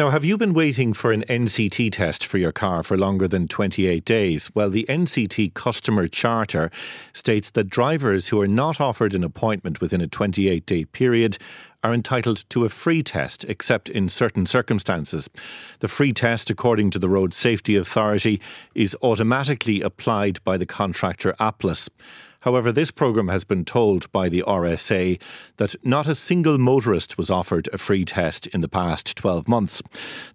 Now, have you been waiting for an NCT test for your car for longer than 28 days? Well, the NCT customer charter states that drivers who are not offered an appointment within a 28 day period are entitled to a free test, except in certain circumstances. The free test, according to the Road Safety Authority, is automatically applied by the contractor Applus. However, this programme has been told by the RSA that not a single motorist was offered a free test in the past 12 months.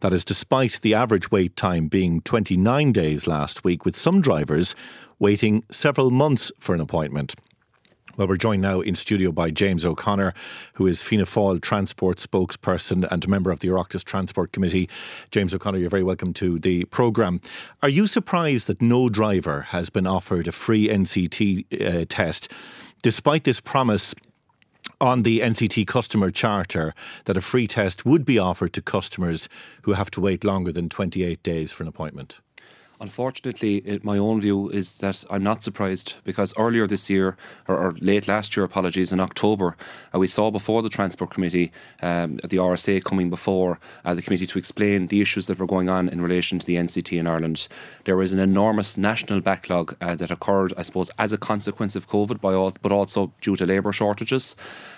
That is despite the average wait time being 29 days last week, with some drivers waiting several months for an appointment. Well, we're joined now in studio by James O'Connor, who is Fianna Fáil transport spokesperson and member of the Oireachtas Transport Committee. James O'Connor, you're very welcome to the programme. Are you surprised that no driver has been offered a free NCT uh, test, despite this promise on the NCT customer charter that a free test would be offered to customers who have to wait longer than 28 days for an appointment? Unfortunately, it, my own view is that I'm not surprised because earlier this year, or, or late last year, apologies, in October, uh, we saw before the Transport Committee, um, the RSA coming before uh, the committee to explain the issues that were going on in relation to the NCT in Ireland. There was an enormous national backlog uh, that occurred, I suppose, as a consequence of COVID, all, but also due to labour shortages.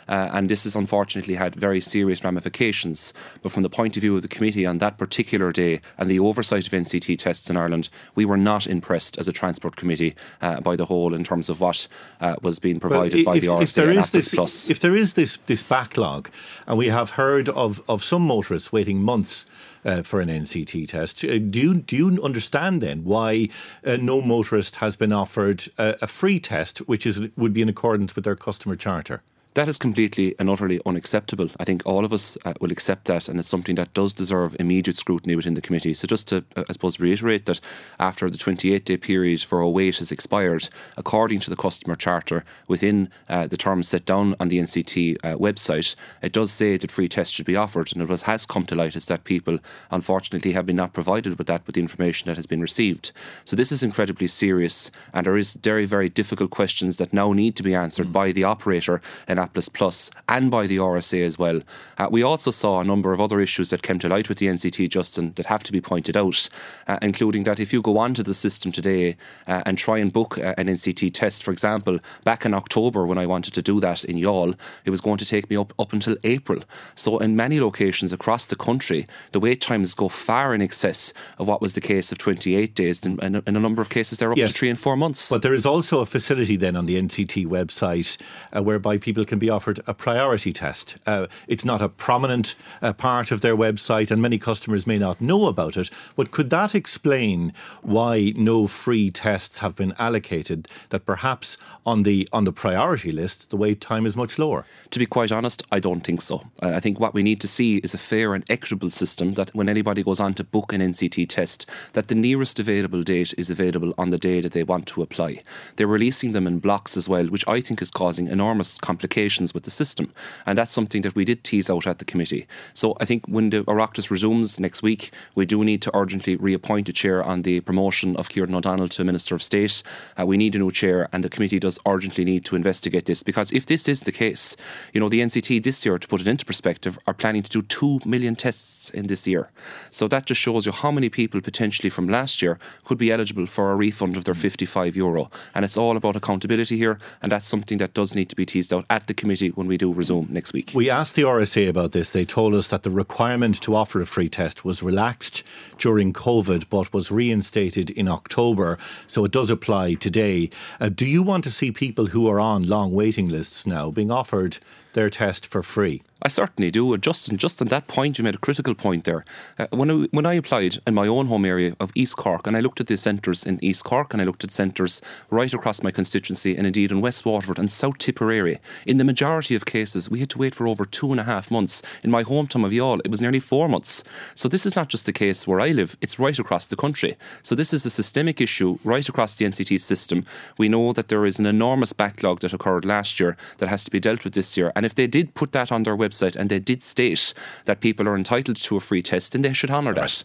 Uh, and this has unfortunately had very serious ramifications. But from the point of view of the committee on that particular day and the oversight of NCT tests in Ireland, we were not impressed as a transport committee uh, by the whole in terms of what uh, was being provided well, by the RSA if there is this, Plus. If there is this this backlog, and we have heard of, of some motorists waiting months uh, for an NCT test. Uh, do you, do you understand then why uh, no motorist has been offered a, a free test, which is would be in accordance with their customer charter? That is completely and utterly unacceptable. I think all of us uh, will accept that, and it's something that does deserve immediate scrutiny within the committee. So, just to, uh, I suppose, reiterate that after the 28 day period for a wait has expired, according to the customer charter, within uh, the terms set down on the NCT uh, website, it does say that free tests should be offered. And what has come to light is that people, unfortunately, have been not provided with that, with the information that has been received. So, this is incredibly serious, and there is very, very difficult questions that now need to be answered mm. by the operator and Applus Plus and by the RSA as well. Uh, we also saw a number of other issues that came to light with the NCT, Justin, that have to be pointed out, uh, including that if you go onto the system today uh, and try and book uh, an NCT test, for example, back in October when I wanted to do that in Youghal, it was going to take me up, up until April. So in many locations across the country, the wait times go far in excess of what was the case of 28 days, and in, in a number of cases they're up yes. to three and four months. But there is also a facility then on the NCT website uh, whereby people can be offered a priority test. Uh, it's not a prominent uh, part of their website, and many customers may not know about it. But could that explain why no free tests have been allocated? That perhaps on the on the priority list, the wait time is much lower. To be quite honest, I don't think so. I think what we need to see is a fair and equitable system that when anybody goes on to book an NCT test, that the nearest available date is available on the day that they want to apply. They're releasing them in blocks as well, which I think is causing enormous complications with the system. And that's something that we did tease out at the committee. So I think when the Oireachtas resumes next week, we do need to urgently reappoint a chair on the promotion of Kieran O'Donnell to Minister of State. Uh, we need a new chair, and the committee does urgently need to investigate this because if this is the case, you know, the NCT this year, to put it into perspective, are planning to do 2 million tests in this year. So that just shows you how many people potentially from last year could be eligible for a refund of their 55 euro. And it's all about accountability here, and that's something that does need to be teased out at the committee when we do resume next week. We asked the RSA about this. They told us that the requirement to offer a free test was relaxed during COVID but was reinstated in October, so it does apply today. Uh, do you want to see people who are on long waiting lists now being offered their test for free? I certainly do. Justin, just on that point, you made a critical point there. Uh, when, I, when I applied in my own home area of East Cork, and I looked at the centres in East Cork, and I looked at centres right across my constituency, and indeed in West Waterford and South Tipperary, in the majority of cases, we had to wait for over two and a half months. In my hometown of Youghal, it was nearly four months. So this is not just the case where I live, it's right across the country. So this is a systemic issue right across the NCT system. We know that there is an enormous backlog that occurred last year that has to be dealt with this year, and if they did put that on their website and they did state that people are entitled to a free test, then they should honour that.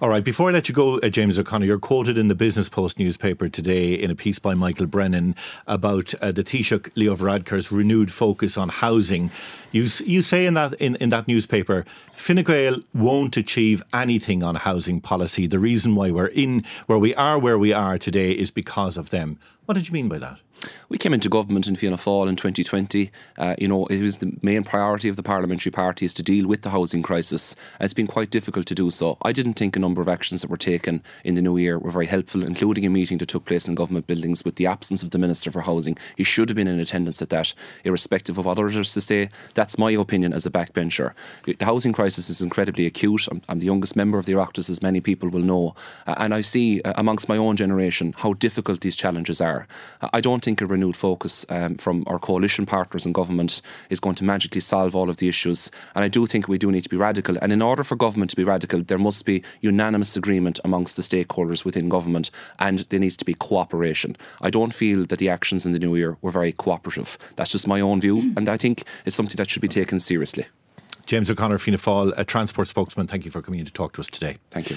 All right. Before I let you go, uh, James O'Connor, you're quoted in the Business Post newspaper today in a piece by Michael Brennan about uh, the Taoiseach Leo Varadkar's renewed focus on housing. You you say in that in, in that newspaper, Fine Gael won't achieve anything on housing policy. The reason why we're in where we are where we are today is because of them. What did you mean by that? We came into government in Fianna Fáil in 2020. Uh, you know, it was the main priority of the parliamentary parties to deal with the housing crisis. It's been quite difficult to do so. I didn't think a number of actions that were taken in the new year were very helpful, including a meeting that took place in government buildings with the absence of the Minister for Housing. He should have been in attendance at that, irrespective of what others to say. That's my opinion as a backbencher. The housing crisis is incredibly acute. I'm, I'm the youngest member of the Oireachtas, as many people will know. Uh, and I see uh, amongst my own generation how difficult these challenges are. I don't think a renewed focus um, from our coalition partners in government is going to magically solve all of the issues. And I do think we do need to be radical. And in order for government to be radical, there must be unanimous agreement amongst the stakeholders within government, and there needs to be cooperation. I don't feel that the actions in the new year were very cooperative. That's just my own view, and I think it's something that should be taken seriously. James O'Connor, Fianna Fáil, a transport spokesman, thank you for coming in to talk to us today. Thank you.